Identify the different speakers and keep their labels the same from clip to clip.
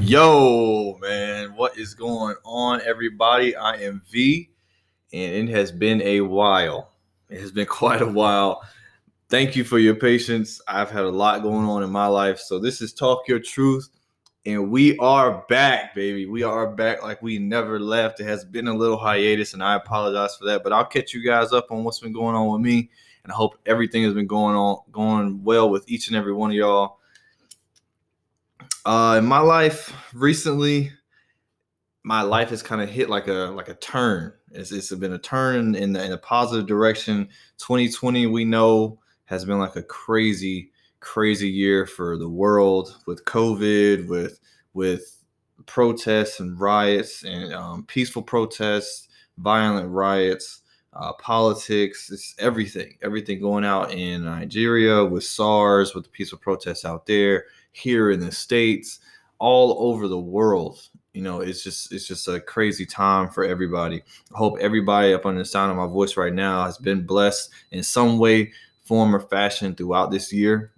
Speaker 1: Yo, man, what is going on, everybody? I am V, and it has been a while. It has been quite a while. Thank you for your patience. I've had a lot going on in my life. So, this is Talk Your Truth, and we are back, baby. We are back like we never left. It has been a little hiatus, and I apologize for that, but I'll catch you guys up on what's been going on with me, and I hope everything has been going on, going well with each and every one of y'all uh, in my life recently, my life has kind of hit like a like a turn. It's, it's been a turn in the, in a positive direction. 2020, we know, has been like a crazy, crazy year for the world with COVID, with with protests and riots and um, peaceful protests, violent riots, uh, politics. It's everything, everything going out in Nigeria with SARS, with the peaceful protests out there here in the states, all over the world. You know, it's just it's just a crazy time for everybody. I hope everybody up on the sound of my voice right now has been blessed in some way, form, or fashion throughout this year.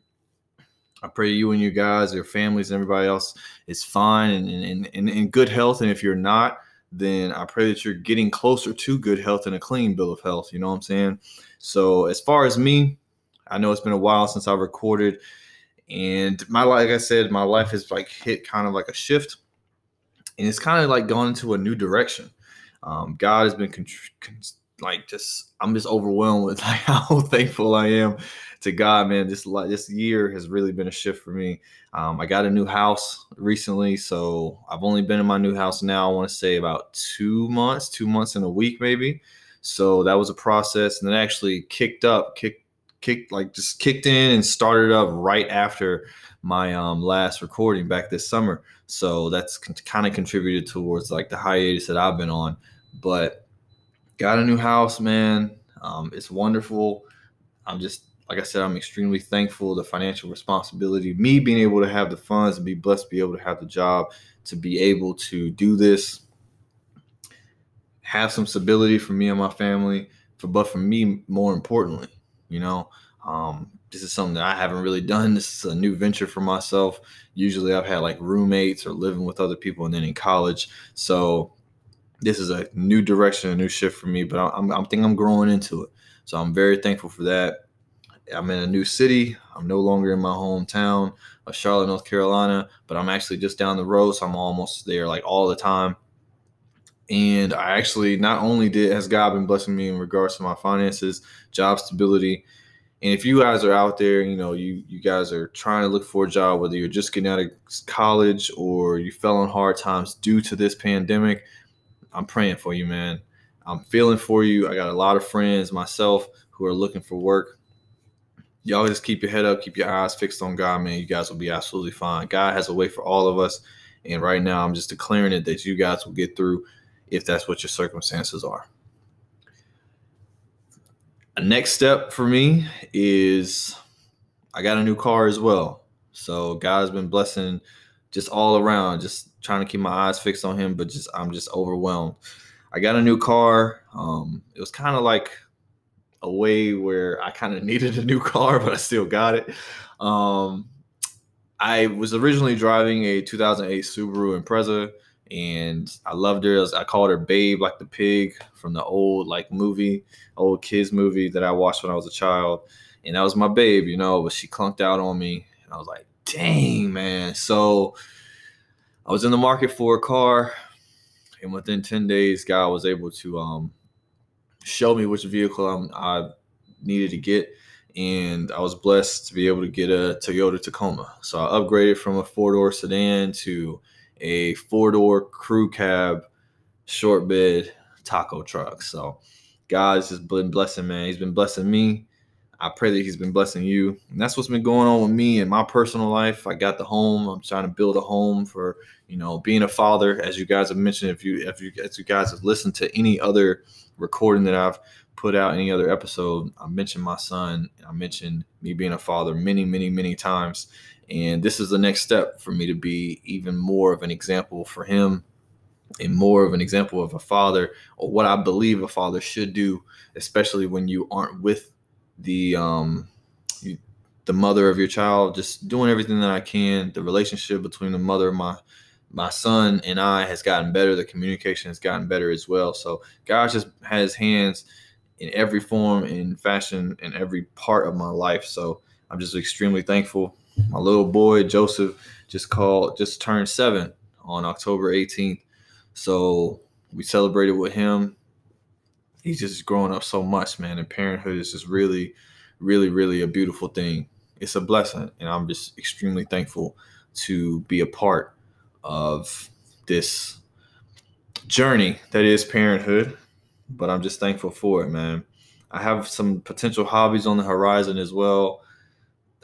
Speaker 1: I pray you and you guys, your families, and everybody else is fine and in, good health. And if you're not, then I pray that you're getting closer to good health and a clean bill of health. You know what I'm saying? So, as far as me, I know it's been a while since I recorded and my like I said, my life has like hit kind of like a shift, and it's kind of like gone into a new direction. Um, God has been con- con- like just I'm just overwhelmed with like how thankful I am to God, man. This like this year has really been a shift for me. Um, I got a new house recently, so I've only been in my new house now. I want to say about two months, two months and a week maybe. So that was a process, and then actually kicked up, kicked kicked like just kicked in and started up right after my um, last recording back this summer. So that's con- kind of contributed towards like the hiatus that I've been on. But got a new house, man. Um, it's wonderful. I'm just like I said, I'm extremely thankful. The financial responsibility, me being able to have the funds and be blessed to be able to have the job to be able to do this, have some stability for me and my family, for but for me more importantly, you know, um, this is something that I haven't really done. This is a new venture for myself. Usually I've had like roommates or living with other people and then in college. So this is a new direction, a new shift for me, but I'm, I'm thinking I'm growing into it. So I'm very thankful for that. I'm in a new city. I'm no longer in my hometown of Charlotte, North Carolina, but I'm actually just down the road. So I'm almost there like all the time. And I actually not only did has God been blessing me in regards to my finances, job stability. And if you guys are out there, you know, you you guys are trying to look for a job, whether you're just getting out of college or you fell on hard times due to this pandemic, I'm praying for you, man. I'm feeling for you. I got a lot of friends myself who are looking for work. Y'all just keep your head up, keep your eyes fixed on God, man. You guys will be absolutely fine. God has a way for all of us. And right now, I'm just declaring it that you guys will get through if that's what your circumstances are. A next step for me is I got a new car as well. So God has been blessing just all around, just trying to keep my eyes fixed on him, but just I'm just overwhelmed. I got a new car. Um, it was kind of like a way where I kind of needed a new car, but I still got it. Um, I was originally driving a 2008 Subaru Impreza and I loved her. I called her Babe, like the pig from the old like movie, old kids movie that I watched when I was a child, and that was my babe, you know. But she clunked out on me, and I was like, "Dang, man!" So I was in the market for a car, and within ten days, God was able to um, show me which vehicle I'm, I needed to get. And I was blessed to be able to get a Toyota Tacoma. So I upgraded from a four door sedan to a four door crew cab, short bed taco truck. So God's just been blessing, man. He's been blessing me. I pray that he's been blessing you. And that's what's been going on with me in my personal life. I got the home. I'm trying to build a home for, you know, being a father. As you guys have mentioned, if you if you as you guys have listened to any other recording that I've put out, any other episode, I mentioned my son. I mentioned me being a father many, many, many times. And this is the next step for me to be even more of an example for him and more of an example of a father or what I believe a father should do, especially when you aren't with the um the mother of your child, just doing everything that I can. The relationship between the mother of my my son and I has gotten better. The communication has gotten better as well. So God just has hands in every form and fashion in every part of my life. So I'm just extremely thankful. My little boy Joseph just called, just turned seven on October 18th. So we celebrated with him. He's just growing up so much, man. And parenthood is just really, really, really a beautiful thing. It's a blessing. And I'm just extremely thankful to be a part of this journey that is parenthood. But I'm just thankful for it, man. I have some potential hobbies on the horizon as well.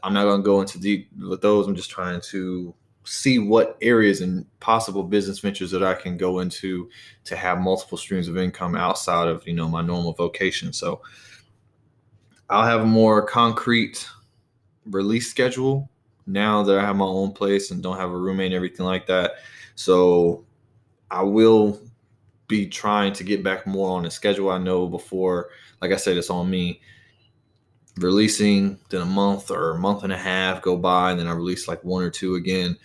Speaker 1: I'm not going to go into deep with those. I'm just trying to see what areas and possible business ventures that I can go into to have multiple streams of income outside of, you know, my normal vocation. So I'll have a more concrete release schedule now that I have my own place and don't have a roommate and everything like that. So I will be trying to get back more on the schedule. I know before, like I said, it's on me releasing, then a month or a month and a half go by, and then I release like one or two again.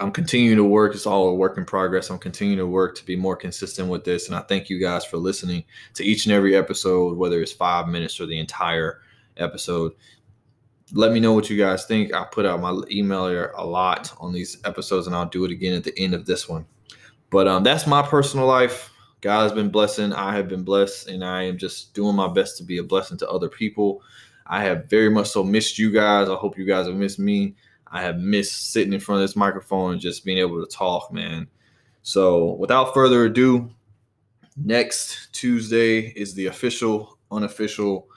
Speaker 1: I'm continuing to work. It's all a work in progress. I'm continuing to work to be more consistent with this. And I thank you guys for listening to each and every episode, whether it's five minutes or the entire episode. Let me know what you guys think. I put out my email here a lot on these episodes, and I'll do it again at the end of this one. But um, that's my personal life. God has been blessing. I have been blessed, and I am just doing my best to be a blessing to other people. I have very much so missed you guys. I hope you guys have missed me. I have missed sitting in front of this microphone and just being able to talk, man. So, without further ado, next Tuesday is the official, unofficial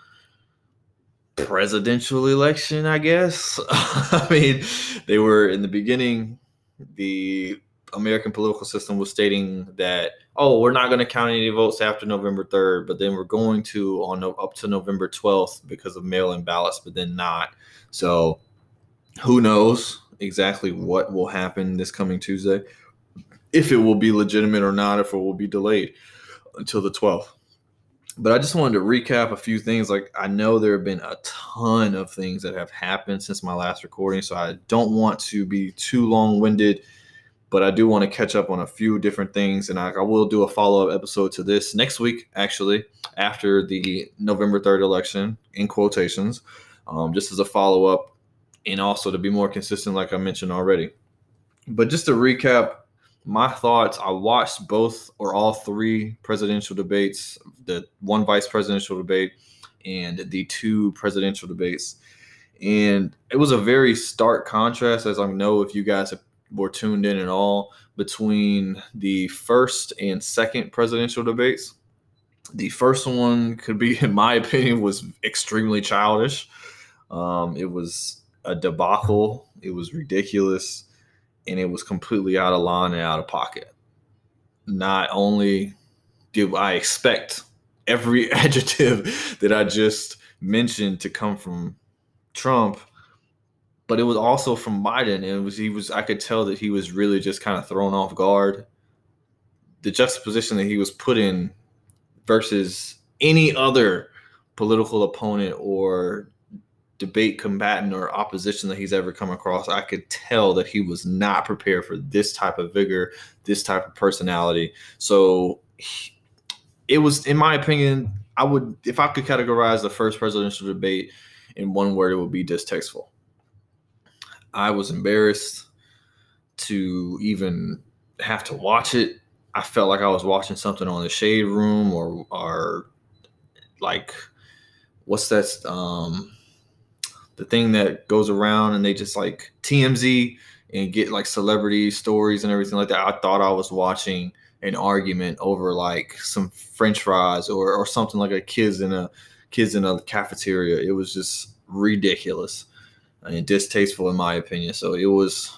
Speaker 1: presidential election, I guess. I mean, they were in the beginning, the American political system was stating that, oh, we're not going to count any votes after November 3rd, but then we're going to on up to November 12th because of mail in ballots, but then not. So who knows exactly what will happen this coming Tuesday, if it will be legitimate or not, if it will be delayed until the 12th. But I just wanted to recap a few things. Like, I know there have been a ton of things that have happened since my last recording, so I don't want to be too long winded but I do want to catch up on a few different things, and I, I will do a follow up episode to this next week, actually, after the November 3rd election, in quotations, um, just as a follow up, and also to be more consistent, like I mentioned already. But just to recap my thoughts, I watched both or all three presidential debates the one vice presidential debate and the two presidential debates. And it was a very stark contrast, as I know if you guys have were tuned in at all between the first and second presidential debates. The first one could be, in my opinion, was extremely childish. Um, it was a debacle. It was ridiculous, and it was completely out of line and out of pocket. Not only do I expect every adjective that I just mentioned to come from Trump, but it was also from Biden. It was he was I could tell that he was really just kind of thrown off guard. The juxtaposition that he was put in versus any other political opponent or debate combatant or opposition that he's ever come across, I could tell that he was not prepared for this type of vigor, this type of personality. So he, it was, in my opinion, I would, if I could categorize the first presidential debate in one word, it would be distasteful. I was embarrassed to even have to watch it. I felt like I was watching something on the Shade Room or or like what's that um the thing that goes around and they just like TMZ and get like celebrity stories and everything like that. I thought I was watching an argument over like some french fries or or something like a kids in a kids in a cafeteria. It was just ridiculous and distasteful in my opinion. So it was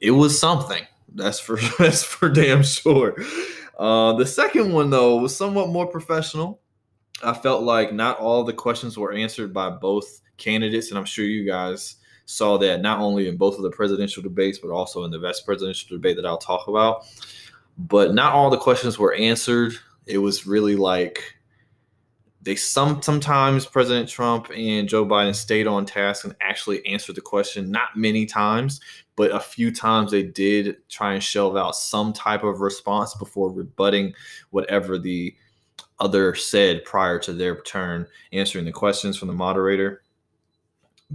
Speaker 1: it was something. That's for that's for damn sure. Uh, the second one though was somewhat more professional. I felt like not all the questions were answered by both candidates, and I'm sure you guys saw that not only in both of the presidential debates, but also in the vice presidential debate that I'll talk about. But not all the questions were answered. It was really like they some sometimes President Trump and Joe Biden stayed on task and actually answered the question. Not many times, but a few times they did try and shelve out some type of response before rebutting whatever the other said prior to their turn answering the questions from the moderator.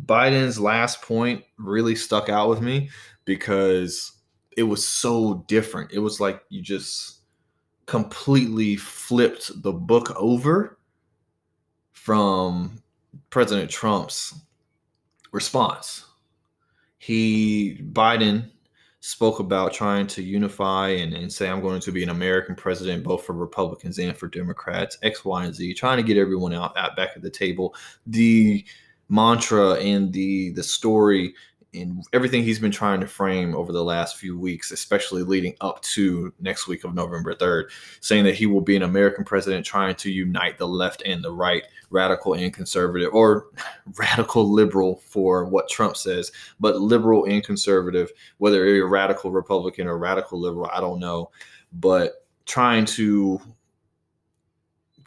Speaker 1: Biden's last point really stuck out with me because it was so different. It was like you just completely flipped the book over from President Trump's response. He, Biden, spoke about trying to unify and, and say, I'm going to be an American president, both for Republicans and for Democrats, X, Y, and Z, trying to get everyone out, out back at the table. The mantra and the the story in everything he's been trying to frame over the last few weeks, especially leading up to next week of November 3rd, saying that he will be an American president trying to unite the left and the right, radical and conservative, or radical liberal for what Trump says, but liberal and conservative, whether you're a radical Republican or radical liberal, I don't know. But trying to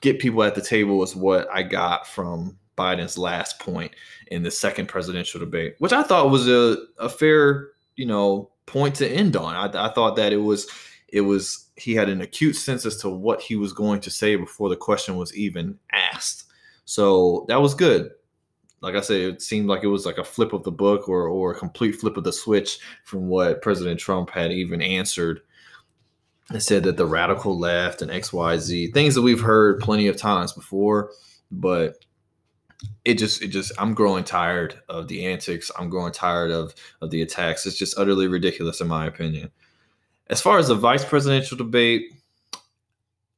Speaker 1: get people at the table is what I got from Biden's last point in the second presidential debate, which I thought was a, a fair, you know, point to end on. I, I thought that it was it was he had an acute sense as to what he was going to say before the question was even asked. So that was good. Like I said, it seemed like it was like a flip of the book or or a complete flip of the switch from what President Trump had even answered and said that the radical left and XYZ, things that we've heard plenty of times before, but it just it just I'm growing tired of the antics. I'm growing tired of of the attacks. It's just utterly ridiculous in my opinion. As far as the vice presidential debate,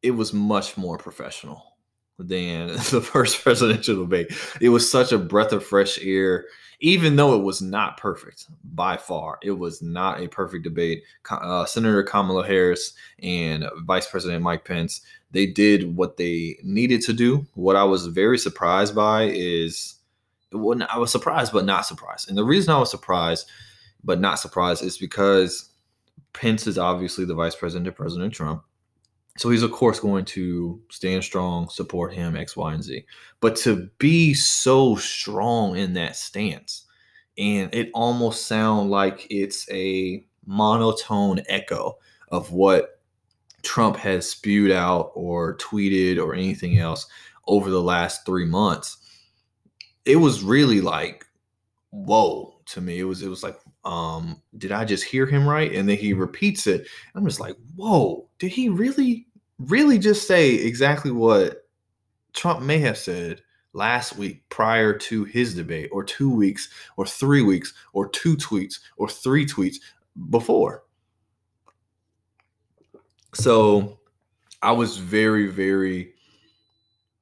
Speaker 1: it was much more professional than the first presidential debate. It was such a breath of fresh air, even though it was not perfect by far. It was not a perfect debate. Uh, Senator Kamala Harris and Vice President Mike Pence they did what they needed to do. What I was very surprised by is when I was surprised but not surprised. And the reason I was surprised but not surprised is because Pence is obviously the vice president of President Trump. So he's of course going to stand strong, support him, X, Y, and Z. But to be so strong in that stance, and it almost sound like it's a monotone echo of what Trump has spewed out or tweeted or anything else over the last three months, it was really like, whoa to me. It was it was like, um, did I just hear him right? And then he repeats it. I'm just like, whoa, did he really, really just say exactly what Trump may have said last week prior to his debate, or two weeks, or three weeks, or two tweets, or three tweets before? So I was very, very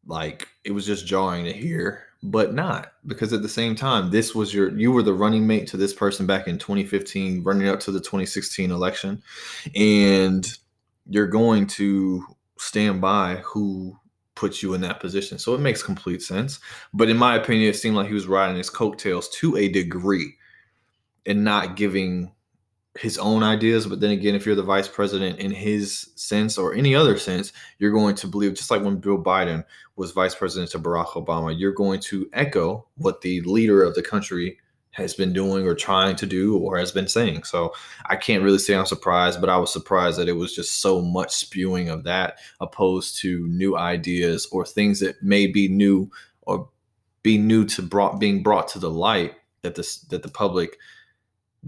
Speaker 1: like it was just jarring to hear, but not because at the same time, this was your you were the running mate to this person back in 2015, running up to the 2016 election, and you're going to stand by who puts you in that position. So it makes complete sense. But in my opinion, it seemed like he was riding his coattails to a degree and not giving his own ideas. But then again, if you're the vice president in his sense or any other sense, you're going to believe, just like when Bill Biden was vice president to Barack Obama, you're going to echo what the leader of the country has been doing or trying to do or has been saying. So I can't really say I'm surprised, but I was surprised that it was just so much spewing of that opposed to new ideas or things that may be new or be new to brought being brought to the light that this that the public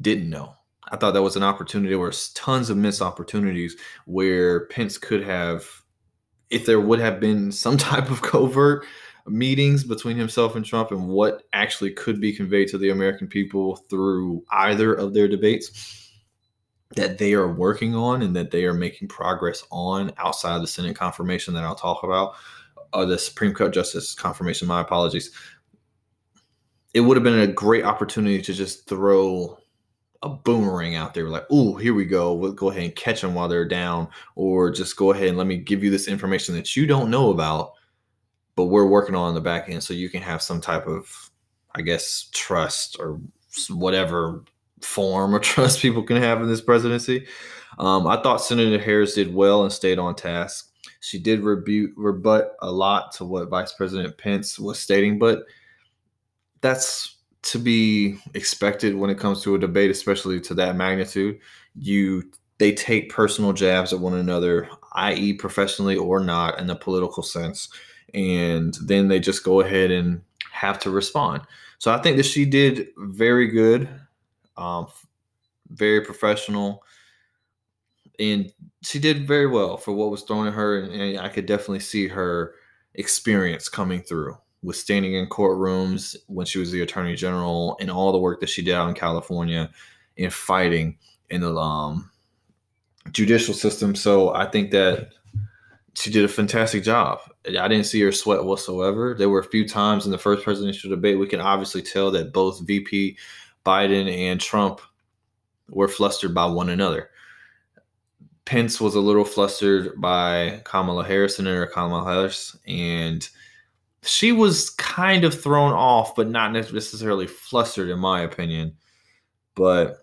Speaker 1: didn't know. I thought that was an opportunity. There were tons of missed opportunities where Pence could have, if there would have been some type of covert meetings between himself and Trump and what actually could be conveyed to the American people through either of their debates that they are working on and that they are making progress on outside of the Senate confirmation that I'll talk about, or the Supreme Court Justice confirmation. My apologies. It would have been a great opportunity to just throw a boomerang out there like oh here we go we'll go ahead and catch them while they're down or just go ahead and let me give you this information that you don't know about but we're working on the back end so you can have some type of i guess trust or whatever form or trust people can have in this presidency. Um, i thought senator harris did well and stayed on task. She did rebut rebut a lot to what Vice President Pence was stating, but that's to be expected when it comes to a debate, especially to that magnitude. You they take personal jabs at one another, i.e., professionally or not, in a political sense, and then they just go ahead and have to respond. So I think that she did very good, um, very professional, and she did very well for what was thrown at her. And, and I could definitely see her experience coming through with standing in courtrooms when she was the attorney general and all the work that she did out in California in fighting in the um, judicial system. So I think that she did a fantastic job. I didn't see her sweat whatsoever. There were a few times in the first presidential debate we can obviously tell that both VP Biden and Trump were flustered by one another. Pence was a little flustered by Kamala Harris, Senator Kamala Harris, and she was kind of thrown off, but not necessarily flustered, in my opinion. But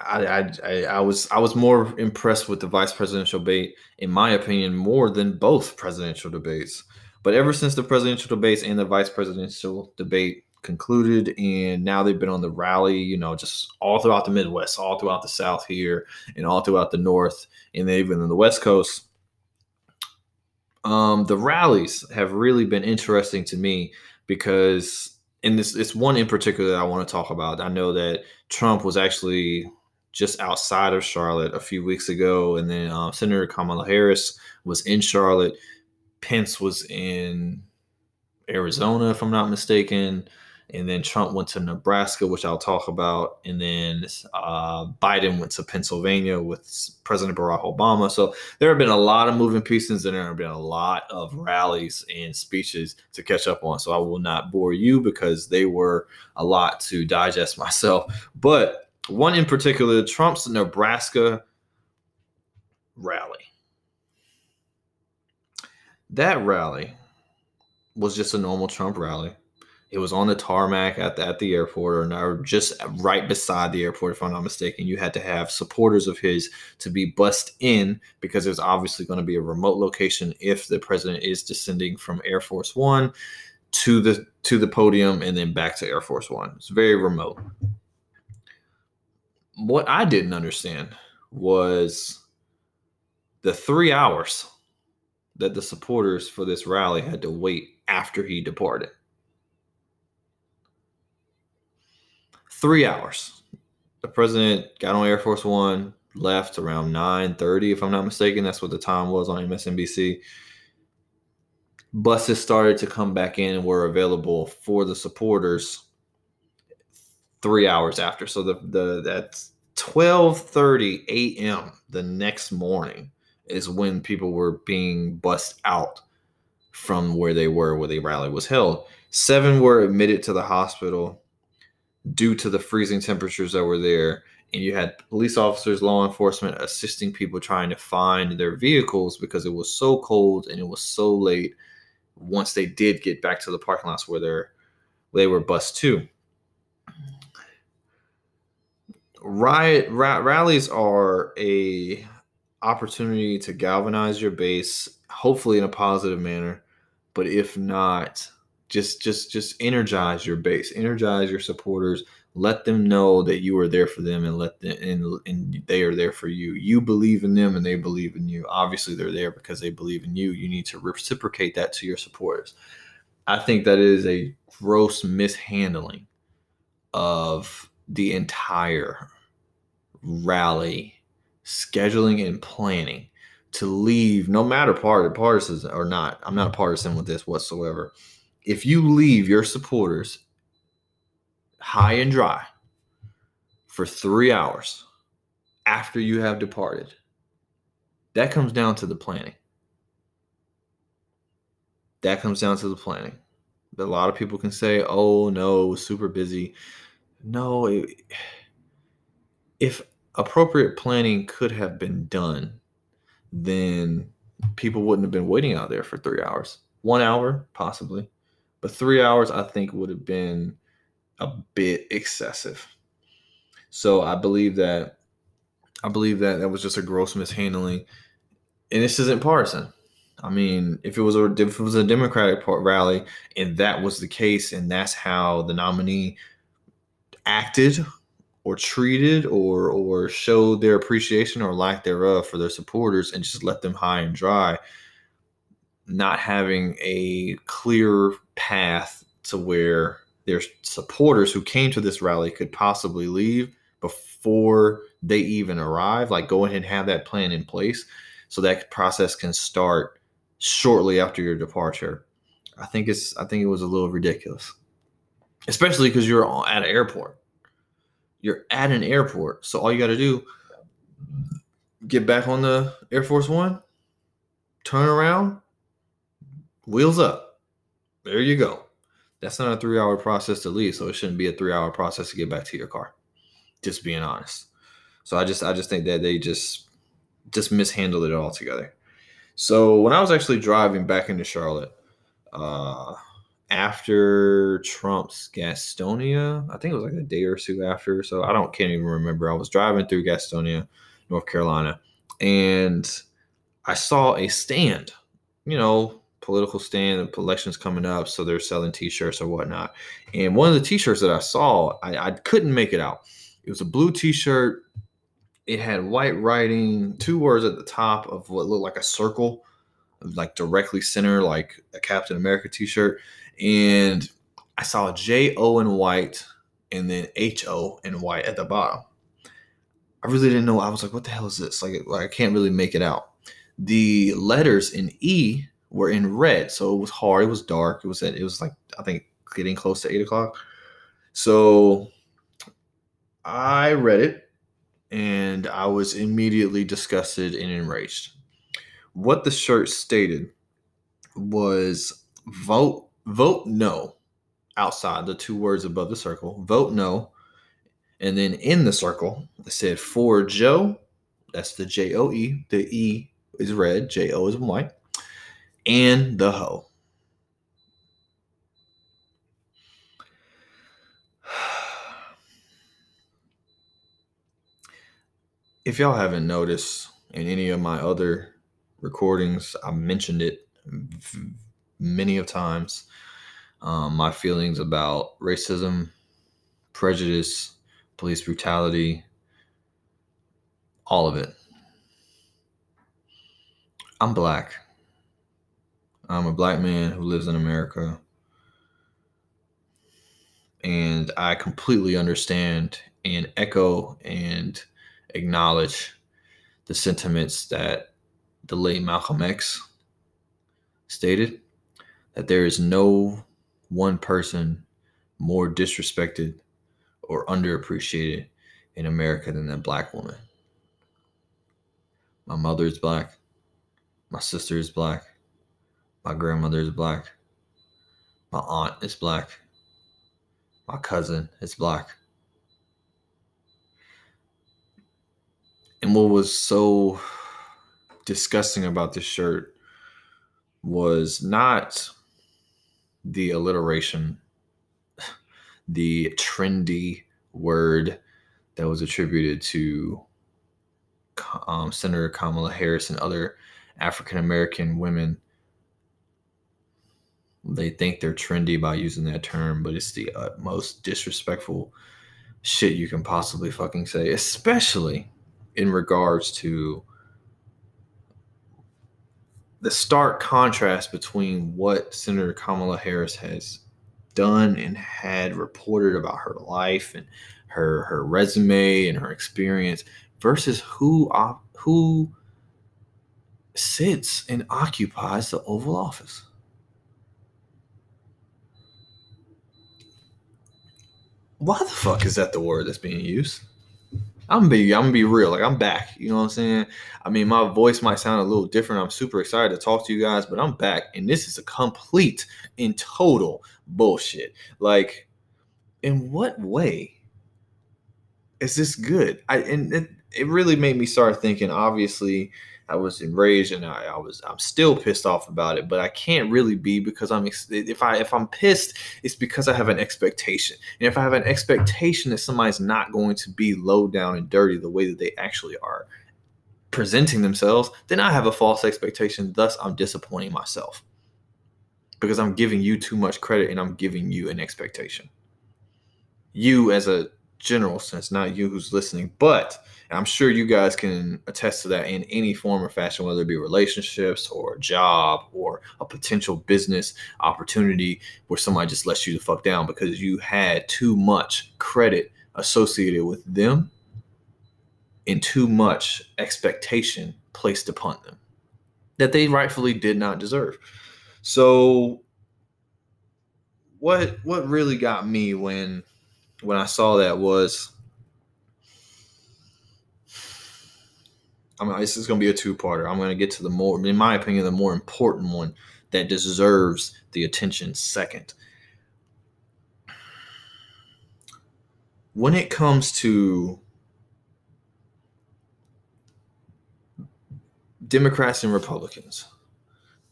Speaker 1: I, I, I was I was more impressed with the vice presidential debate, in my opinion, more than both presidential debates. But ever since the presidential debates and the vice presidential debate concluded, and now they've been on the rally, you know, just all throughout the Midwest, all throughout the South here, and all throughout the North, and even in the West Coast um, the rallies have really been interesting to me because in this it's one in particular that I want to talk about. I know that Trump was actually just outside of Charlotte a few weeks ago, and then um, Senator Kamala Harris was in Charlotte. Pence was in Arizona, if I'm not mistaken and then Trump went to Nebraska, which I'll talk about, and then uh, Biden went to Pennsylvania with President Barack Obama. So there have been a lot of moving pieces, and there have been a lot of rallies and speeches to catch up on. So I will not bore you because they were a lot to digest myself. But one in particular, Trump's Nebraska rally. That rally was just a normal Trump rally it was on the tarmac at the, at the airport, or just right beside the airport, if I'm not mistaken. You had to have supporters of his to be bussed in because was obviously going to be a remote location if the president is descending from Air Force One to the to the podium and then back to Air Force One. It's very remote. What I didn't understand was the three hours that the supporters for this rally had to wait after he departed three hours. The president got on Air Force One, left around 9:30, if I'm not mistaken. That's what the time was on MSNBC. Buses started to come back in and were available for the supporters three hours after. So the the that's 12:30 a.m. the next morning is when people were being bussed out from where they were where the rally was held. Seven were admitted to the hospital due to the freezing temperatures that were there. And you had police officers, law enforcement assisting people trying to find their vehicles because it was so cold and it was so late once they did get back to the parking lots where they're they were bussed to. Riot ra- rallies are a opportunity to galvanize your base, hopefully in a positive manner. But if not, just just just energize your base energize your supporters. Let them know that you are there for them and let them and, and they are there for you. You believe in them and they believe in you. Obviously they're there because they believe in you. You need to reciprocate that to your supporters. I think that is a gross mishandling of the entire rally scheduling and planning to leave no matter part partisan or not. I'm not partisan with this whatsoever if you leave your supporters high and dry for three hours after you have departed, that comes down to the planning. That comes down to the planning. A lot of people can say, oh, no, it was super busy. No, it, if appropriate planning could have been done, then people wouldn't have been waiting out there for three hours. One hour, possibly. But three hours, I think, would have been a bit excessive. So I believe that I believe that that was just a gross mishandling. and this isn't partisan. I mean, if it was a if it was a Democratic rally and that was the case, and that's how the nominee acted or treated or or showed their appreciation or lack thereof for their supporters, and just let them high and dry, not having a clear path to where their supporters who came to this rally could possibly leave before they even arrive. Like, go ahead and have that plan in place so that process can start shortly after your departure. I think it's I think it was a little ridiculous, especially because you're at an airport. You're at an airport, so all you got to do get back on the Air Force One, turn around, wheels up. There you go. That's not a three hour process to leave, so it shouldn't be a three hour process to get back to your car. Just being honest. So I just I just think that they just just mishandled it all together. So when I was actually driving back into Charlotte, uh, after Trump's Gastonia, I think it was like a day or two after. So I don't can't even remember. I was driving through Gastonia, North Carolina, and I saw a stand. You know, political stand. The elections coming up, so they're selling T-shirts or whatnot. And one of the T-shirts that I saw, I, I couldn't make it out. It was a blue T-shirt it had white writing, two words at the top of what looked like a circle, like directly center, like a Captain America t-shirt. And I saw J O in white and then H O in white at the bottom. I really didn't know. I was like, what the hell is this? Like, like I can't really make it out. The letters in E were in red, so it was hard. It was dark. It was it was like I think getting close to eight o'clock. So I read it and I was immediately disgusted and enraged. What the shirt stated was vote vote no outside the two words above the circle, vote no. And then in the circle, it said for Joe, that's the J O E, the E is red, J O is white, and the hoe. if y'all haven't noticed in any of my other recordings, I mentioned it many of times. Um, my feelings about racism, prejudice, police brutality, all of it. I'm black. I'm a black man who lives in America. And I completely understand and echo and acknowledge the sentiments that the late Malcolm X stated that there is no one person more disrespected or underappreciated in America than that black woman. My mother is black. My sister is black. My grandmother is black. My aunt is black. My cousin is black. And what was so disgusting about this shirt was not the alliteration, the trendy word that was attributed to um, Senator Kamala Harris and other African American women. They think they're trendy by using that term, but it's the most disrespectful shit you can possibly fucking say, especially in regards to the stark contrast between what Senator Kamala Harris has done and had reported about her life and her her resume and her experience versus who who sits and occupies the Oval Office. Why the fuck is that the word that's being used? I'm gonna be I'm gonna be real. Like I'm back. You know what I'm saying? I mean, my voice might sound a little different. I'm super excited to talk to you guys, but I'm back, and this is a complete and total bullshit. Like, in what way is this good? I and it, it really made me start thinking. Obviously, I was enraged and I, I, was I'm still pissed off about it, but I can't really be because I'm if I if I'm pissed, it's because I have an expectation. And if I have an expectation that somebody's not going to be low down and dirty the way that they actually are, presenting themselves, then I have a false expectation. Thus, I'm disappointing myself because I'm giving you too much credit and I'm giving you an expectation. You, as a general sense, not you who's listening, but I'm sure you guys can attest to that in any form or fashion, whether it be relationships or a job or a potential business opportunity where somebody just lets you the fuck down because you had too much credit associated with them and too much expectation placed upon them that they rightfully did not deserve. So what what really got me when when I saw that was I mean, this is going to be a two-parter. I'm going to get to the more, in my opinion, the more important one that deserves the attention second. When it comes to Democrats and Republicans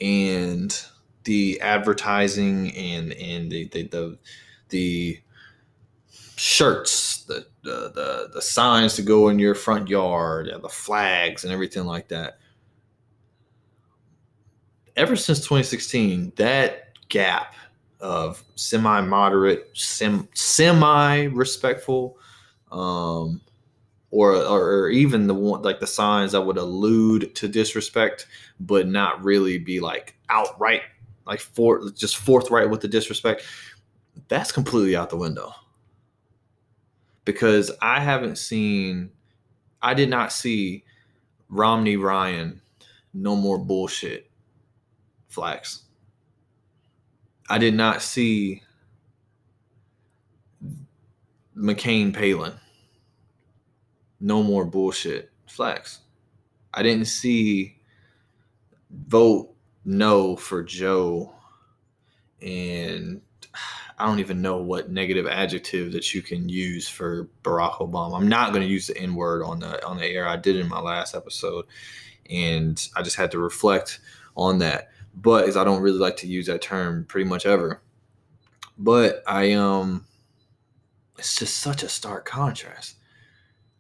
Speaker 1: and the advertising and and the the the, the shirts, the, the the the signs to go in your front yard, the flags and everything like that. Ever since 2016, that gap of semi-moderate, sem- semi-respectful, um, or, or even the one like the signs that would allude to disrespect, but not really be like outright, like for just forthright with the disrespect. That's completely out the window because I haven't seen, I did not see Romney Ryan, no more bullshit flags. I did not see McCain Palin, no more bullshit flags. I didn't see vote no for Joe and I don't even know what negative adjective that you can use for Barack Obama. I'm not going to use the N word on the on the air. I did in my last episode, and I just had to reflect on that. But as I don't really like to use that term pretty much ever. But I um, it's just such a stark contrast.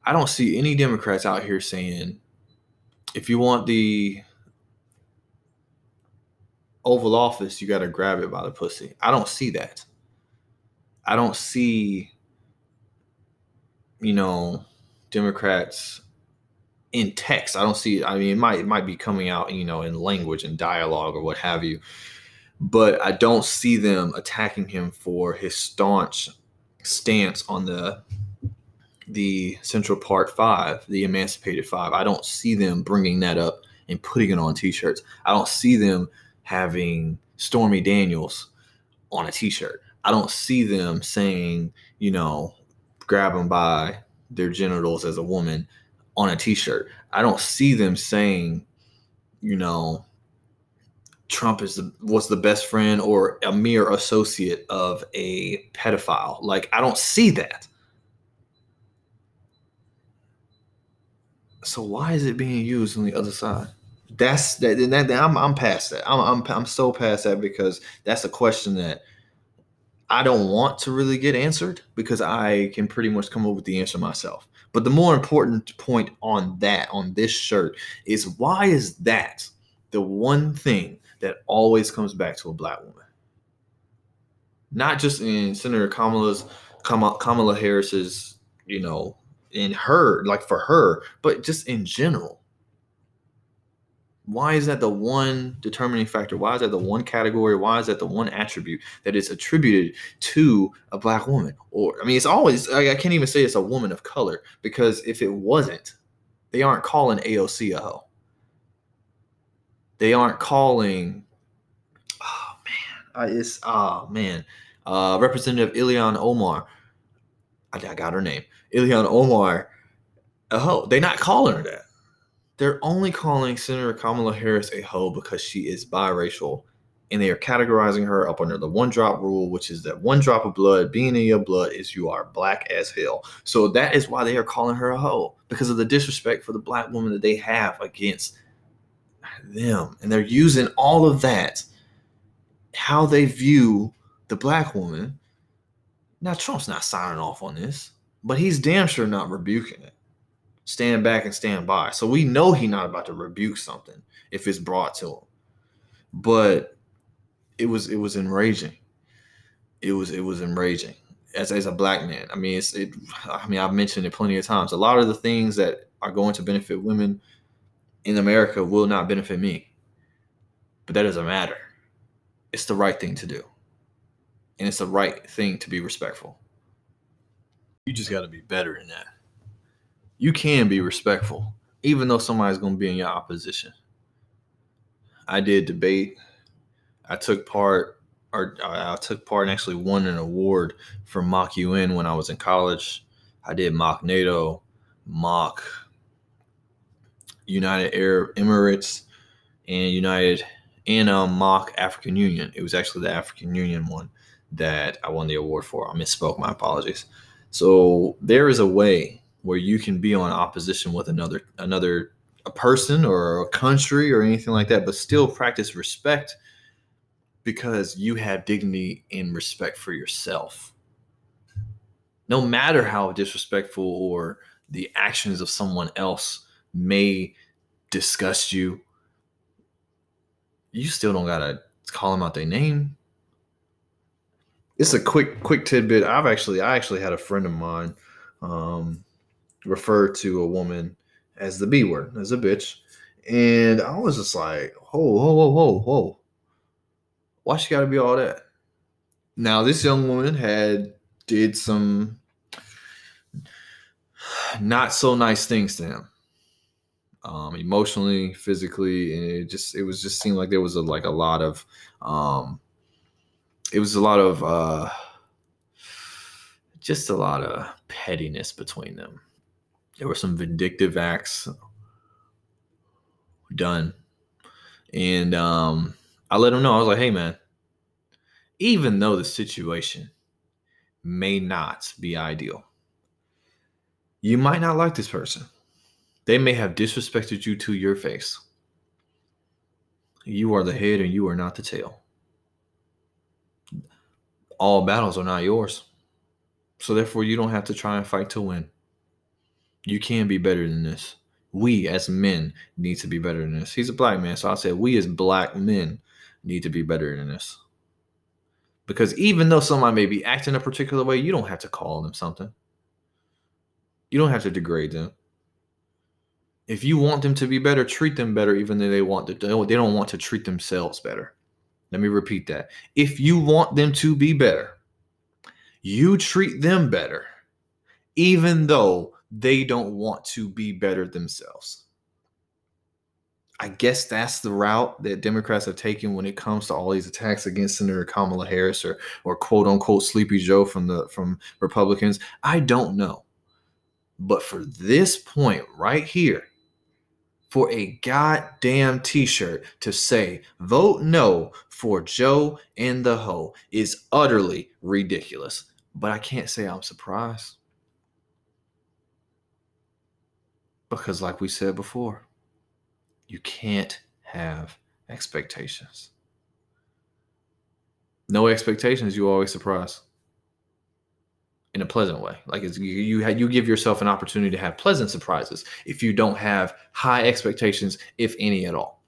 Speaker 1: I don't see any Democrats out here saying, if you want the Oval Office, you got to grab it by the pussy. I don't see that. I don't see, you know, Democrats in text. I don't see. I mean, it might it might be coming out, you know, in language and dialogue or what have you, but I don't see them attacking him for his staunch stance on the the Central Park Five, the Emancipated Five. I don't see them bringing that up and putting it on T-shirts. I don't see them having Stormy Daniels on a T-shirt. I don't see them saying, you know, grab them by their genitals as a woman on a t-shirt. I don't see them saying, you know, Trump is the, was the best friend or a mere associate of a pedophile. Like I don't see that. So why is it being used on the other side? That's that. that I'm I'm past that. I'm I'm I'm so past that because that's a question that I don't want to really get answered because I can pretty much come up with the answer myself. But the more important point on that, on this shirt, is why is that the one thing that always comes back to a black woman? Not just in Senator Kamala's Kamala Harris's, you know, in her, like for her, but just in general why is that the one determining factor? Why is that the one category? Why is that the one attribute that is attributed to a black woman? Or I mean, it's always I can't even say it's a woman of color because if it wasn't, they aren't calling AOC a hoe. They aren't calling. Oh man, it's oh man, uh, Representative Ilhan Omar. I, I got her name, Ilhan Omar. A hoe. They're not calling her that they're only calling Senator Kamala Harris a hoe because she is biracial and they are categorizing her up under the one drop rule, which is that one drop of blood being in your blood is you are black as hell. So that is why they are calling her a hoe because of the disrespect for the black woman that they have against them. And they're using all of that, how they view the black woman. Now, Trump's not signing off on this, but he's damn sure not rebuking it. Stand back and stand by. So we know he's not about to rebuke something if it's brought to him. But it was it was enraging. It was it was enraging as, as a black man. I mean, it's it. I mean, I've mentioned it plenty of times. A lot of the things that are going to benefit women in America will not benefit me, but that doesn't matter. It's the right thing to do, and it's the right thing to be respectful. You just got to be better than that. You can be respectful, even though somebody's going to be in your opposition. I did debate. I took part, or I took part and actually won an award for Mock UN when I was in college. I did Mock NATO, Mock United Arab Emirates, and United and um, Mock African Union. It was actually the African Union one that I won the award for. I misspoke. My apologies. So there is a way where you can be on opposition with another another a person or a country or anything like that, but still practice respect because you have dignity and respect for yourself. No matter how disrespectful or the actions of someone else may disgust you, you still don't gotta call them out their name. It's a quick quick tidbit. I've actually I actually had a friend of mine um, refer to a woman as the B word, as a bitch. And I was just like, whoa, whoa, whoa, whoa, whoa. Why she gotta be all that? Now, this young woman had did some not so nice things to him. Um, emotionally, physically, and it just it was just seemed like there was a like a lot of um it was a lot of uh just a lot of pettiness between them there were some vindictive acts done. And um, I let him know. I was like, hey, man, even though the situation may not be ideal, you might not like this person. They may have disrespected you to your face. You are the head and you are not the tail. All battles are not yours. So, therefore, you don't have to try and fight to win. You can be better than this. We as men need to be better than this. He's a black man, so I said we as black men need to be better than this. Because even though somebody may be acting a particular way, you don't have to call them something. You don't have to degrade them. If you want them to be better, treat them better, even though they want to. They don't want to treat themselves better. Let me repeat that. If you want them to be better, you treat them better, even though they don't want to be better themselves. I guess that's the route that Democrats have taken when it comes to all these attacks against Senator Kamala Harris or or quote unquote Sleepy Joe from the from Republicans. I don't know. But for this point right here, for a goddamn t-shirt to say vote no for Joe and the hoe is utterly ridiculous. But I can't say I'm surprised. Because, like we said before, you can't have expectations. No expectations, you always surprise in a pleasant way. Like it's, you, you you give yourself an opportunity to have pleasant surprises if you don't have high expectations, if any at all.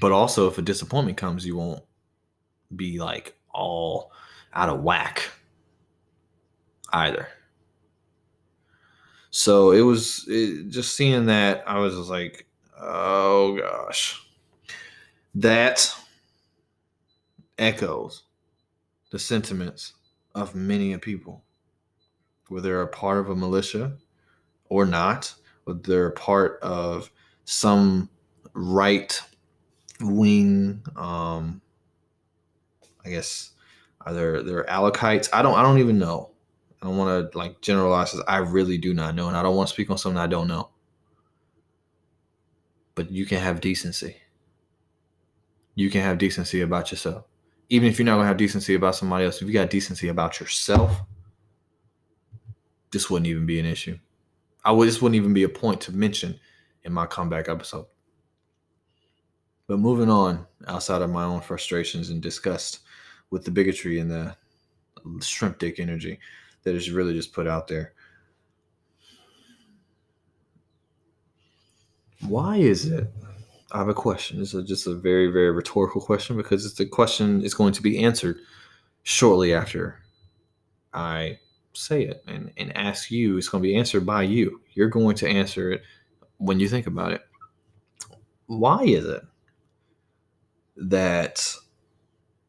Speaker 1: But also, if a disappointment comes, you won't be like all out of whack either. So it was it, just seeing that, I was just like, oh gosh. That echoes the sentiments of many people, whether they're a part of a militia or not, whether they're a part of some right wing, um, I guess, either they're Alakites. I don't, I don't even know. I don't want to like generalize I really do not know, and I don't want to speak on something I don't know. But you can have decency. You can have decency about yourself. Even if you're not gonna have decency about somebody else, if you got decency about yourself, this wouldn't even be an issue. I would this wouldn't even be a point to mention in my comeback episode. But moving on, outside of my own frustrations and disgust with the bigotry and the shrimp dick energy, that is really just put out there. Why is it? I have a question. This is just a very, very rhetorical question because it's the question is going to be answered shortly after I say it and, and ask you. It's going to be answered by you. You're going to answer it when you think about it. Why is it that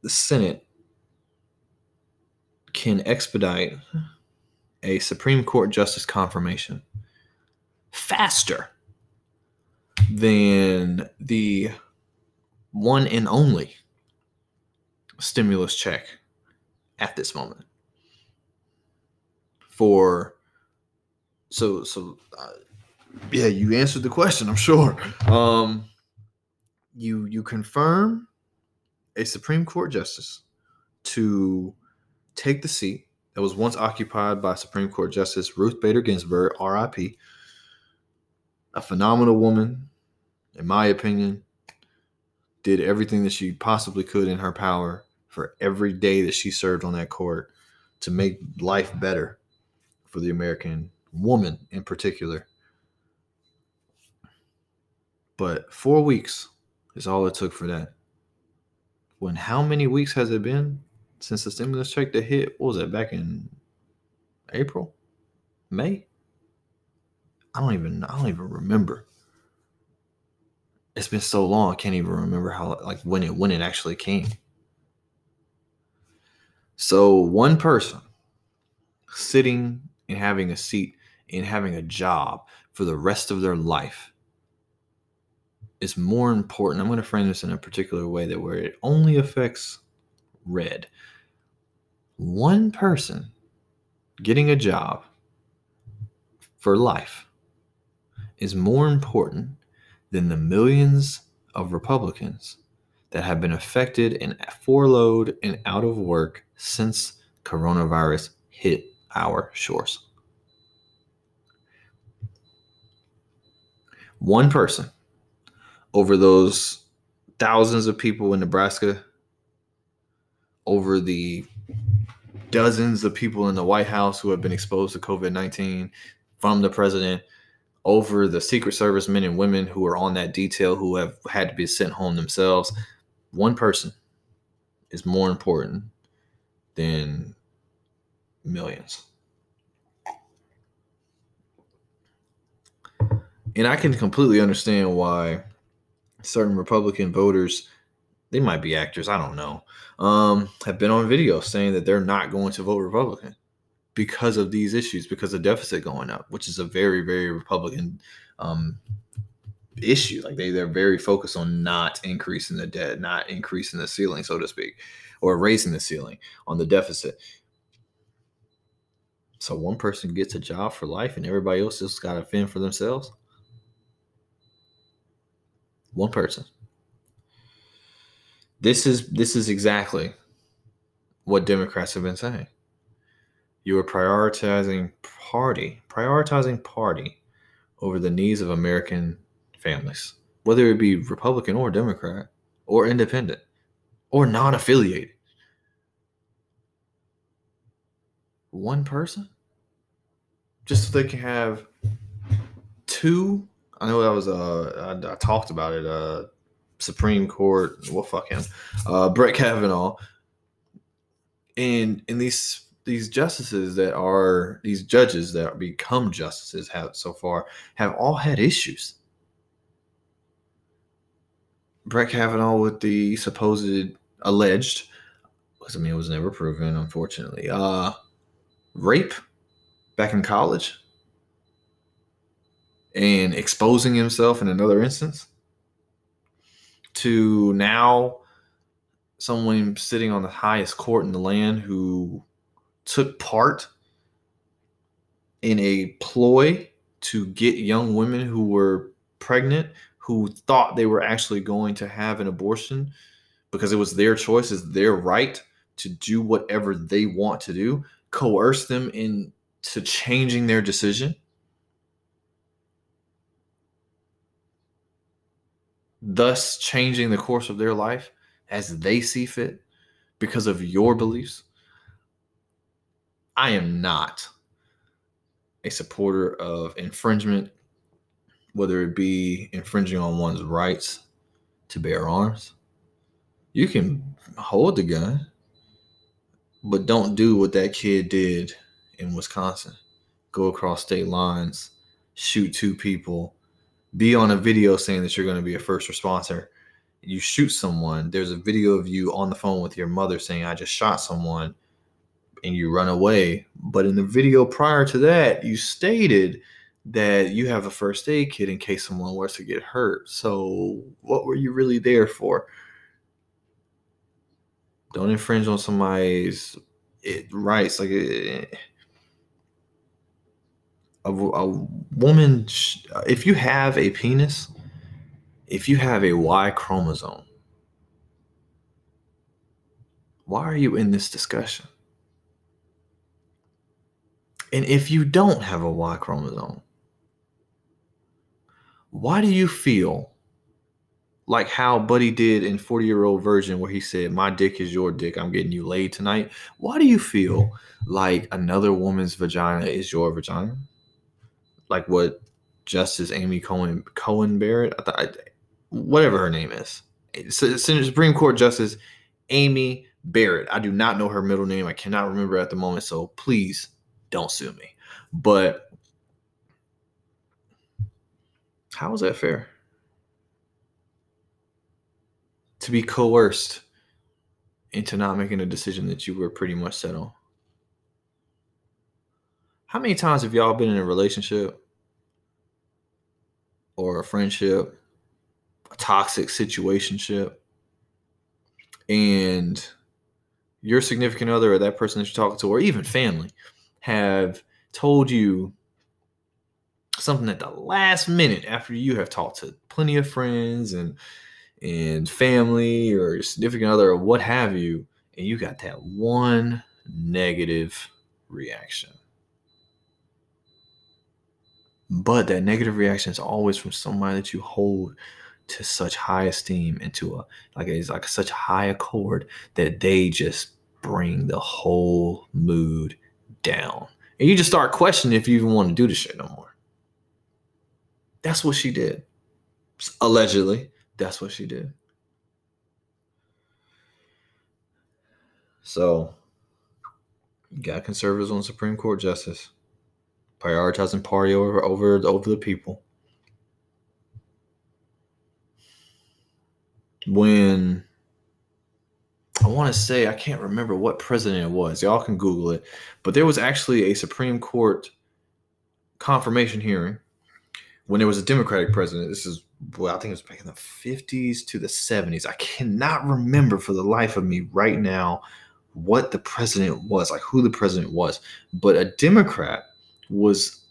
Speaker 1: the Senate can expedite a Supreme Court justice confirmation faster than the one and only stimulus check at this moment. For so so uh, yeah you answered the question i'm sure. Um you you confirm a supreme court justice to take the seat that was once occupied by supreme court justice ruth bader ginsburg rip a phenomenal woman in my opinion did everything that she possibly could in her power for every day that she served on that court to make life better for the american woman in particular. But four weeks is all it took for that. When how many weeks has it been since the stimulus check to hit? What was it back in April, May? I don't even I don't even remember. It's been so long I can't even remember how like when it when it actually came. So one person sitting and having a seat and having a job for the rest of their life is more important. I'm going to frame this in a particular way that where it only affects red. One person getting a job for life is more important than the millions of Republicans that have been affected and furloughed and out of work since coronavirus hit our shores. One person over those thousands of people in Nebraska, over the dozens of people in the White House who have been exposed to COVID 19 from the president, over the Secret Service men and women who are on that detail who have had to be sent home themselves. One person is more important than millions. And I can completely understand why certain Republican voters, they might be actors, I don't know, um, have been on video saying that they're not going to vote Republican because of these issues, because of deficit going up, which is a very, very Republican um, issue. Like they, they're very focused on not increasing the debt, not increasing the ceiling, so to speak, or raising the ceiling on the deficit. So one person gets a job for life and everybody else just got to fend for themselves. One person. This is this is exactly what Democrats have been saying. You are prioritizing party, prioritizing party over the needs of American families, whether it be Republican or Democrat or independent or non affiliated. One person? Just so they can have two I know that was uh I, I talked about it uh Supreme Court well fuck him uh Brett Kavanaugh and and these these justices that are these judges that become justices have so far have all had issues. Brett Kavanaugh with the supposed alleged, because I mean it was never proven, unfortunately, uh, rape back in college and exposing himself in another instance to now someone sitting on the highest court in the land who took part in a ploy to get young women who were pregnant who thought they were actually going to have an abortion because it was their choice it's their right to do whatever they want to do coerce them into changing their decision thus changing the course of their life as they see fit because of your beliefs. I am not a supporter of infringement whether it be infringing on one's rights to bear arms. You can hold the gun, but don't do what that kid did in Wisconsin. Go across state lines, shoot two people, be on a video saying that you're going to be a first responder. You shoot someone. There's a video of you on the phone with your mother saying, I just shot someone, and you run away. But in the video prior to that, you stated that you have a first aid kit in case someone was to get hurt. So, what were you really there for? Don't infringe on somebody's rights. Like, it, a, a woman, if you have a penis, if you have a Y chromosome, why are you in this discussion? And if you don't have a Y chromosome, why do you feel like how Buddy did in 40 year old virgin where he said, My dick is your dick, I'm getting you laid tonight? Why do you feel like another woman's vagina is your vagina? Like what Justice Amy Cohen Cohen Barrett, I thought, whatever her name is, Supreme Court Justice Amy Barrett. I do not know her middle name. I cannot remember at the moment, so please don't sue me. But how is that fair? To be coerced into not making a decision that you were pretty much set on. How many times have y'all been in a relationship or a friendship, a toxic situationship, and your significant other or that person that you're talking to, or even family, have told you something at the last minute after you have talked to plenty of friends and and family or your significant other or what have you, and you got that one negative reaction. But that negative reaction is always from somebody that you hold to such high esteem and to a like it's like such high accord that they just bring the whole mood down. And you just start questioning if you even want to do this shit no more. That's what she did. Allegedly, that's what she did. So, you got conservatives on Supreme Court justice prioritizing party over over over the people. When I want to say I can't remember what president it was. Y'all can Google it, but there was actually a Supreme Court confirmation hearing when there was a Democratic president. This is well, I think it was back in the 50s to the 70s. I cannot remember for the life of me right now what the president was, like who the president was, but a Democrat was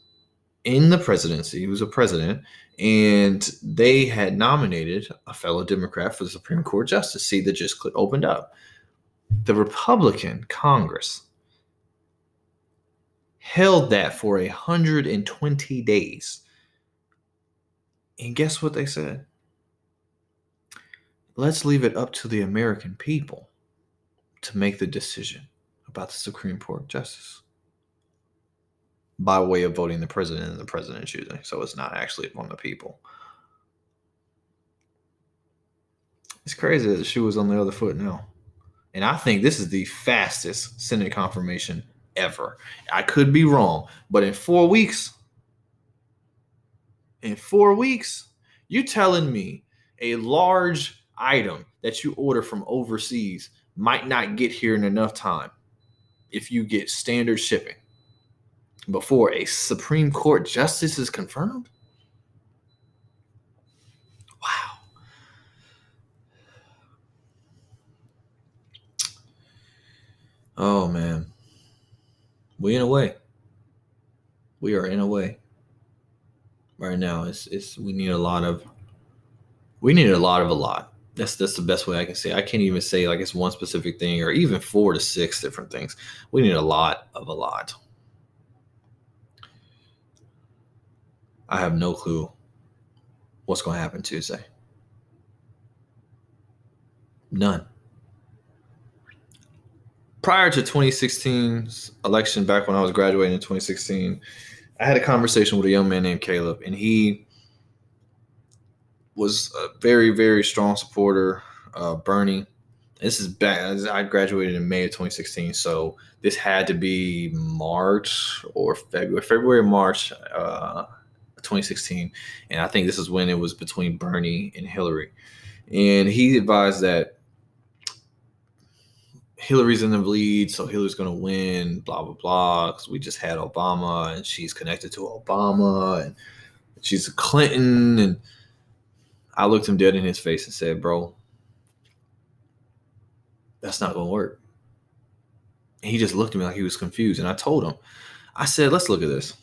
Speaker 1: in the presidency, he was a president, and they had nominated a fellow Democrat for the Supreme Court justice seat that just opened up. The Republican Congress held that for 120 days. And guess what they said? Let's leave it up to the American people to make the decision about the Supreme Court justice by way of voting the president and the president choosing. So it's not actually upon the people. It's crazy that the shoe is on the other foot now. And I think this is the fastest Senate confirmation ever. I could be wrong, but in four weeks, in four weeks, you telling me a large item that you order from overseas might not get here in enough time if you get standard shipping before a Supreme Court justice is confirmed? Wow. Oh man. We in a way. We are in a way. Right now, it's it's we need a lot of we need a lot of a lot. That's that's the best way I can say. I can't even say like it's one specific thing or even four to six different things. We need a lot of a lot. I have no clue what's going to happen Tuesday. None. Prior to 2016's election, back when I was graduating in 2016, I had a conversation with a young man named Caleb, and he was a very, very strong supporter of Bernie. This is bad. I graduated in May of 2016, so this had to be March or February, February, March, uh, 2016, and I think this is when it was between Bernie and Hillary, and he advised that Hillary's in the lead, so Hillary's going to win, blah, blah, blah, because we just had Obama and she's connected to Obama and she's a Clinton. And I looked him dead in his face and said, Bro, that's not going to work. And he just looked at me like he was confused. And I told him, I said, Let's look at this.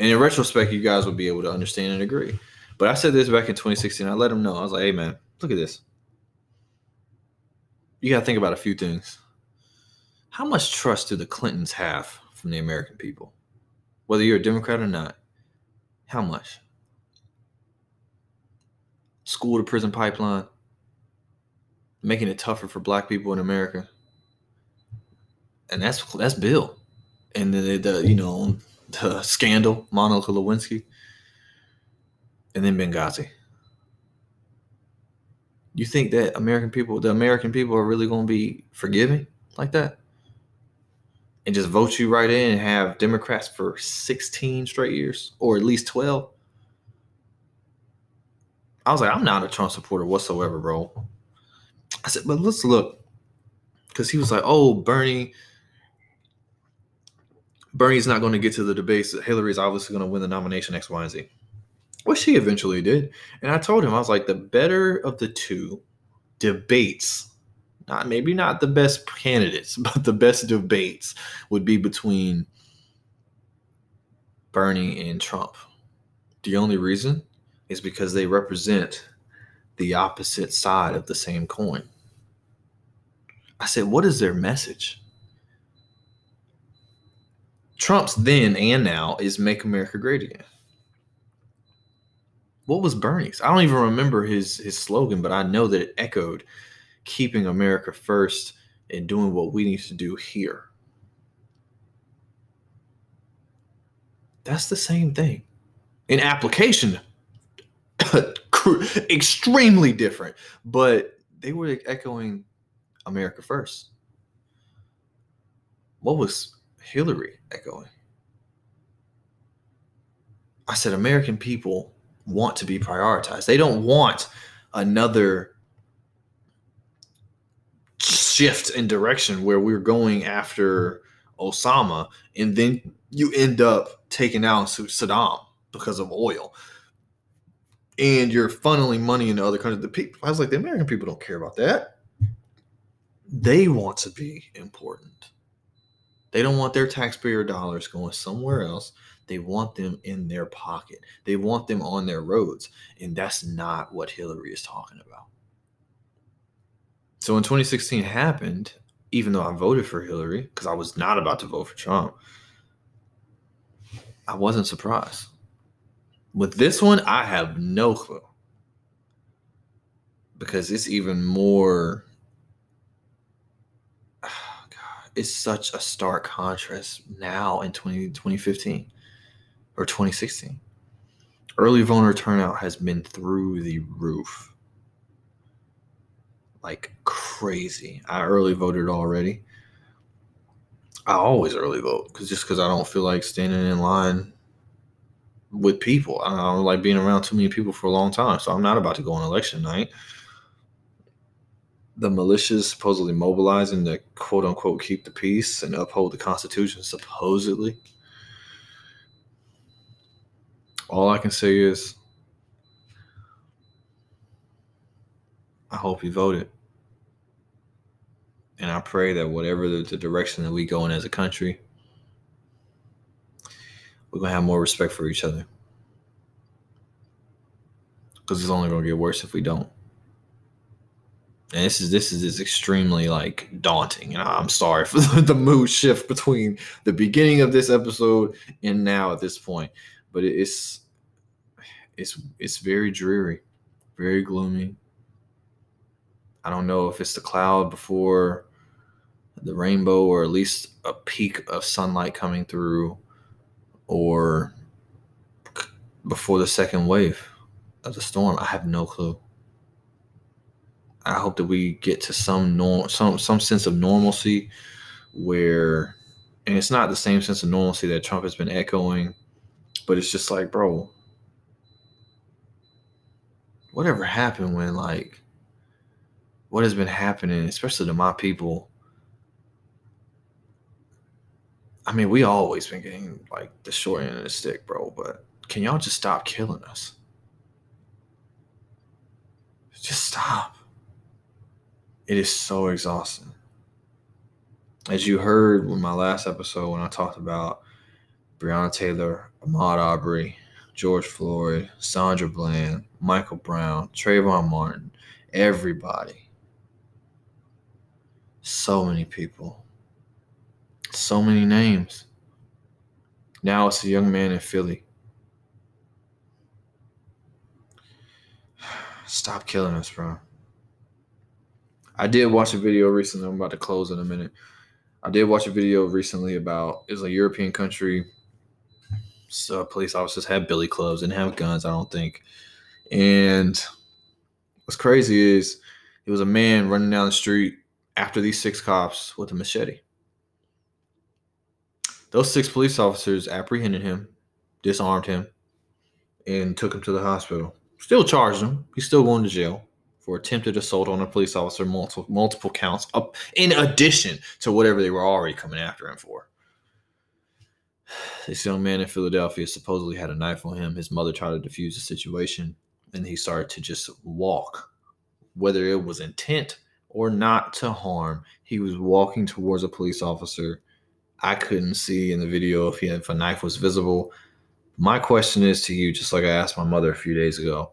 Speaker 1: And in retrospect, you guys will be able to understand and agree. But I said this back in 2016. I let him know. I was like, Hey, man, look at this you got to think about a few things. How much trust do the Clintons have from the American people? Whether you're a Democrat or not, how much? School to prison pipeline, making it tougher for black people in America. And that's that's Bill. And the, the you know, the scandal, Monica Lewinsky, and then Benghazi. You think that American people, the American people, are really going to be forgiving like that? And just vote you right in and have Democrats for 16 straight years or at least 12? I was like, I'm not a Trump supporter whatsoever, bro. I said, but let's look. Because he was like, oh, Bernie. Bernie's not going to get to the debates. Hillary's obviously going to win the nomination X, Y, and Z which she eventually did. And I told him, I was like, the better of the two debates, not maybe not the best candidates, but the best debates would be between Bernie and Trump. The only reason is because they represent the opposite side of the same coin. I said, what is their message? Trump's then and now is make America great again what was Bernie's? I don't even remember his his slogan, but I know that it echoed keeping America first and doing what we need to do here. That's the same thing. In application, extremely different, but they were echoing America first. What was Hillary echoing? I said, American people want to be prioritized. They don't want another shift in direction where we're going after Osama and then you end up taking out Saddam because of oil. And you're funneling money into other countries. The people, I was like, the American people don't care about that. They want to be important. They don't want their taxpayer dollars going somewhere else they want them in their pocket. They want them on their roads. And that's not what Hillary is talking about. So when 2016 happened, even though I voted for Hillary, because I was not about to vote for Trump, I wasn't surprised. With this one, I have no clue. Because it's even more it's such a stark contrast now in 20, 2015 or 2016. Early voter turnout has been through the roof. Like crazy. I early voted already. I always early vote because just because I don't feel like standing in line with people. I don't like being around too many people for a long time. So I'm not about to go on election night. The militias supposedly mobilizing to quote unquote keep the peace and uphold the Constitution, supposedly. All I can say is I hope you voted. And I pray that whatever the, the direction that we go in as a country, we're going to have more respect for each other. Because it's only going to get worse if we don't. And this is this is, is extremely like daunting. And I'm sorry for the mood shift between the beginning of this episode and now at this point. But it's it's it's very dreary, very gloomy. I don't know if it's the cloud before the rainbow or at least a peak of sunlight coming through or before the second wave of the storm? I have no clue. I hope that we get to some norm, some some sense of normalcy, where, and it's not the same sense of normalcy that Trump has been echoing, but it's just like, bro, whatever happened when like, what has been happening, especially to my people. I mean, we always been getting like the short end of the stick, bro. But can y'all just stop killing us? Just stop. It is so exhausting. As you heard in my last episode when I talked about Breonna Taylor, Ahmaud Arbery, George Floyd, Sandra Bland, Michael Brown, Trayvon Martin, everybody. So many people. So many names. Now it's a young man in Philly. Stop killing us, bro. I did watch a video recently. I'm about to close in a minute. I did watch a video recently about it's a European country. So police officers have billy clubs and have guns, I don't think. And what's crazy is it was a man running down the street after these six cops with a machete. Those six police officers apprehended him, disarmed him, and took him to the hospital. Still charged him. He's still going to jail for attempted assault on a police officer, multiple multiple counts, up in addition to whatever they were already coming after him for. This young man in Philadelphia supposedly had a knife on him. His mother tried to defuse the situation, and he started to just walk, whether it was intent or not to harm. He was walking towards a police officer. I couldn't see in the video if he if a knife was visible. My question is to you, just like I asked my mother a few days ago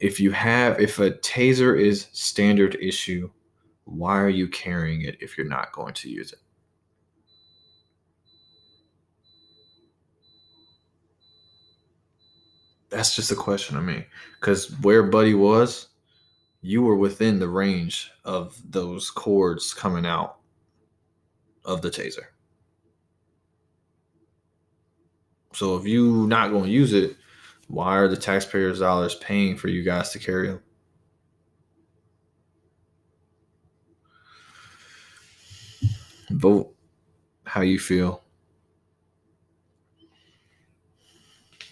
Speaker 1: if you have if a taser is standard issue why are you carrying it if you're not going to use it? That's just a question of me because where buddy was you were within the range of those cords coming out of the taser. So if you not going to use it why are the taxpayers' dollars paying for you guys to carry them? Vote how you feel.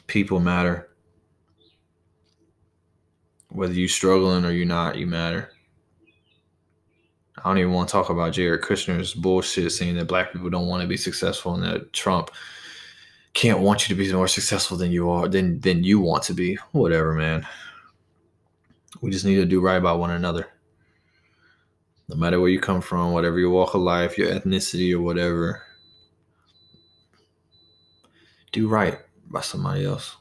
Speaker 1: People matter. Whether you're struggling or you're not, you matter. I don't even want to talk about Jared Kushner's bullshit saying that black people don't want to be successful and that Trump can't want you to be more successful than you are than than you want to be. Whatever, man. We just need to do right by one another. No matter where you come from, whatever your walk of life, your ethnicity, or whatever, do right by somebody else.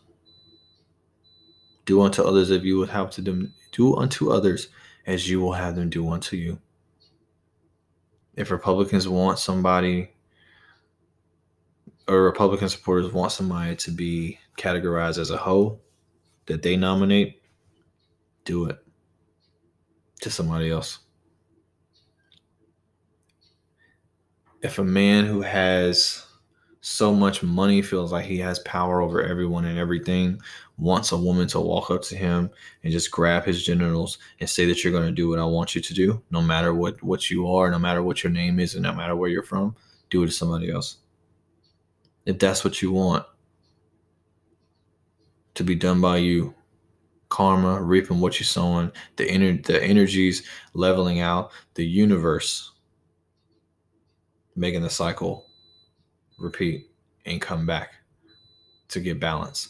Speaker 1: Do unto others if you would have to them. Do unto others as you will have them do unto you. If Republicans want somebody or Republican supporters want somebody to be categorized as a hoe that they nominate, do it to somebody else. If a man who has so much money feels like he has power over everyone and everything, wants a woman to walk up to him and just grab his genitals and say that you're going to do what I want you to do, no matter what what you are, no matter what your name is, and no matter where you're from, do it to somebody else if that's what you want to be done by you karma reaping what you're sowing the ener- the energies leveling out the universe making the cycle repeat and come back to get balance.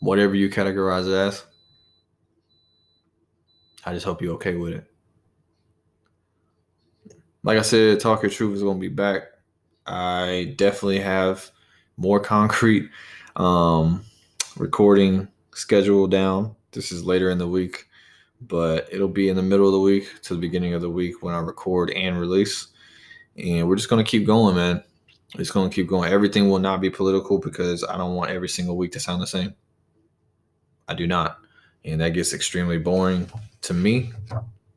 Speaker 1: Whatever you categorize it as i just hope you're okay with it. Like i said talk your truth is going to be back I definitely have more concrete um, recording schedule down. This is later in the week, but it'll be in the middle of the week to the beginning of the week when I record and release. And we're just going to keep going, man. It's going to keep going. Everything will not be political because I don't want every single week to sound the same. I do not. And that gets extremely boring to me.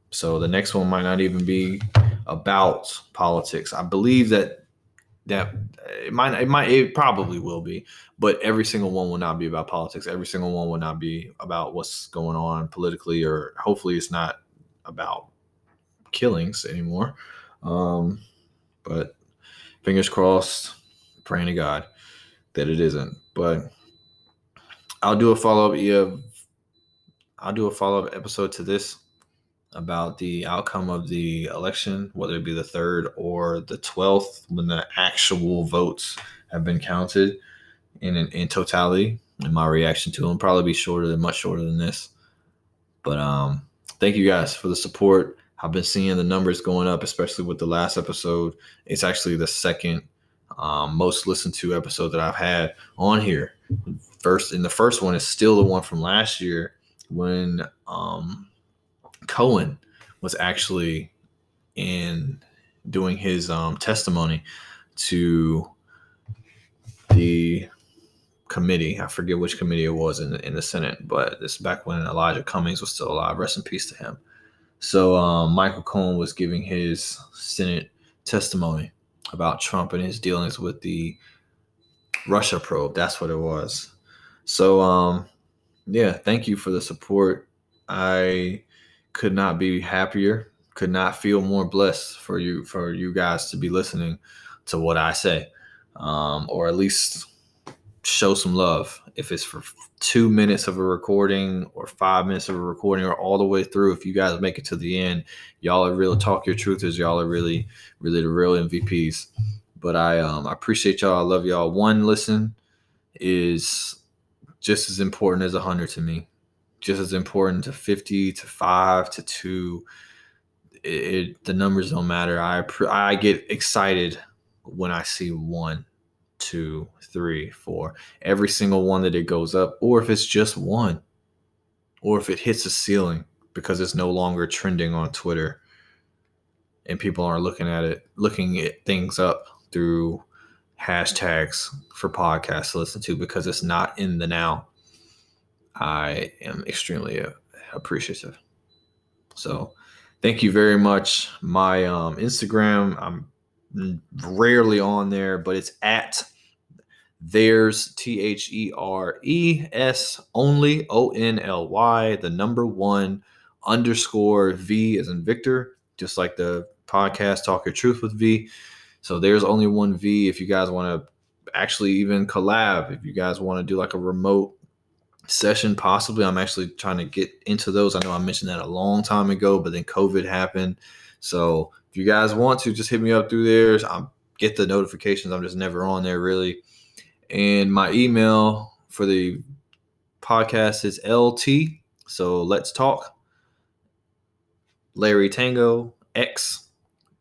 Speaker 1: So the next one might not even be about politics. I believe that that it might it might it probably will be but every single one will not be about politics. Every single one will not be about what's going on politically or hopefully it's not about killings anymore. Um but fingers crossed praying to god that it isn't. But i'll do a follow-up yeah i'll do a follow-up episode to this about the outcome of the election, whether it be the third or the 12th, when the actual votes have been counted in, in, in totality. And my reaction to them probably be shorter than much shorter than this. But um, thank you guys for the support. I've been seeing the numbers going up, especially with the last episode. It's actually the second um, most listened to episode that I've had on here. First, and the first one is still the one from last year when um, Cohen was actually in doing his um, testimony to the committee. I forget which committee it was in the, in the Senate, but this back when Elijah Cummings was still alive. Rest in peace to him. So um, Michael Cohen was giving his Senate testimony about Trump and his dealings with the Russia probe. That's what it was. So um, yeah, thank you for the support. I could not be happier, could not feel more blessed for you for you guys to be listening to what I say, um, or at least show some love. If it's for two minutes of a recording or five minutes of a recording or all the way through, if you guys make it to the end, y'all are real talk your truthers. Y'all are really, really the real MVPs. But I um I appreciate y'all. I love y'all. One listen is just as important as a hundred to me just as important to 50 to 5 to 2 it, it, the numbers don't matter. I i get excited when i see one two three four. Every single one that it goes up or if it's just one or if it hits a ceiling because it's no longer trending on twitter and people are looking at it looking at things up through hashtags for podcasts to listen to because it's not in the now I am extremely uh, appreciative. So, thank you very much. My um, Instagram, I'm rarely on there, but it's at there's T H E R E S only O N L Y, the number one underscore V as in Victor, just like the podcast Talk Your Truth with V. So there's only one V if you guys want to actually even collab, if you guys want to do like a remote session possibly. I'm actually trying to get into those. I know i mentioned that a long time ago but then covid happened. So if you guys want to just hit me up through there. I get the notifications. I'm just never on there really. And my email for the podcast is lt so let's talk. Larry tango x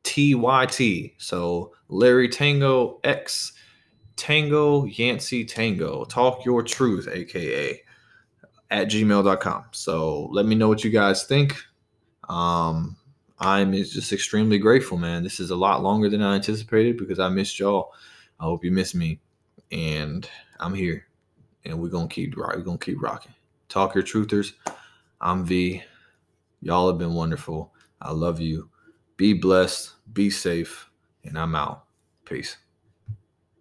Speaker 1: t y t. So larry tango x tango yancey tango. Talk your truth aka at gmail.com. So let me know what you guys think. Um, I'm just extremely grateful, man. This is a lot longer than I anticipated because I missed y'all. I hope you miss me. And I'm here. And we're gonna keep we're gonna keep rocking. Talk your truthers. I'm V. Y'all have been wonderful. I love you. Be blessed, be safe, and I'm out. Peace.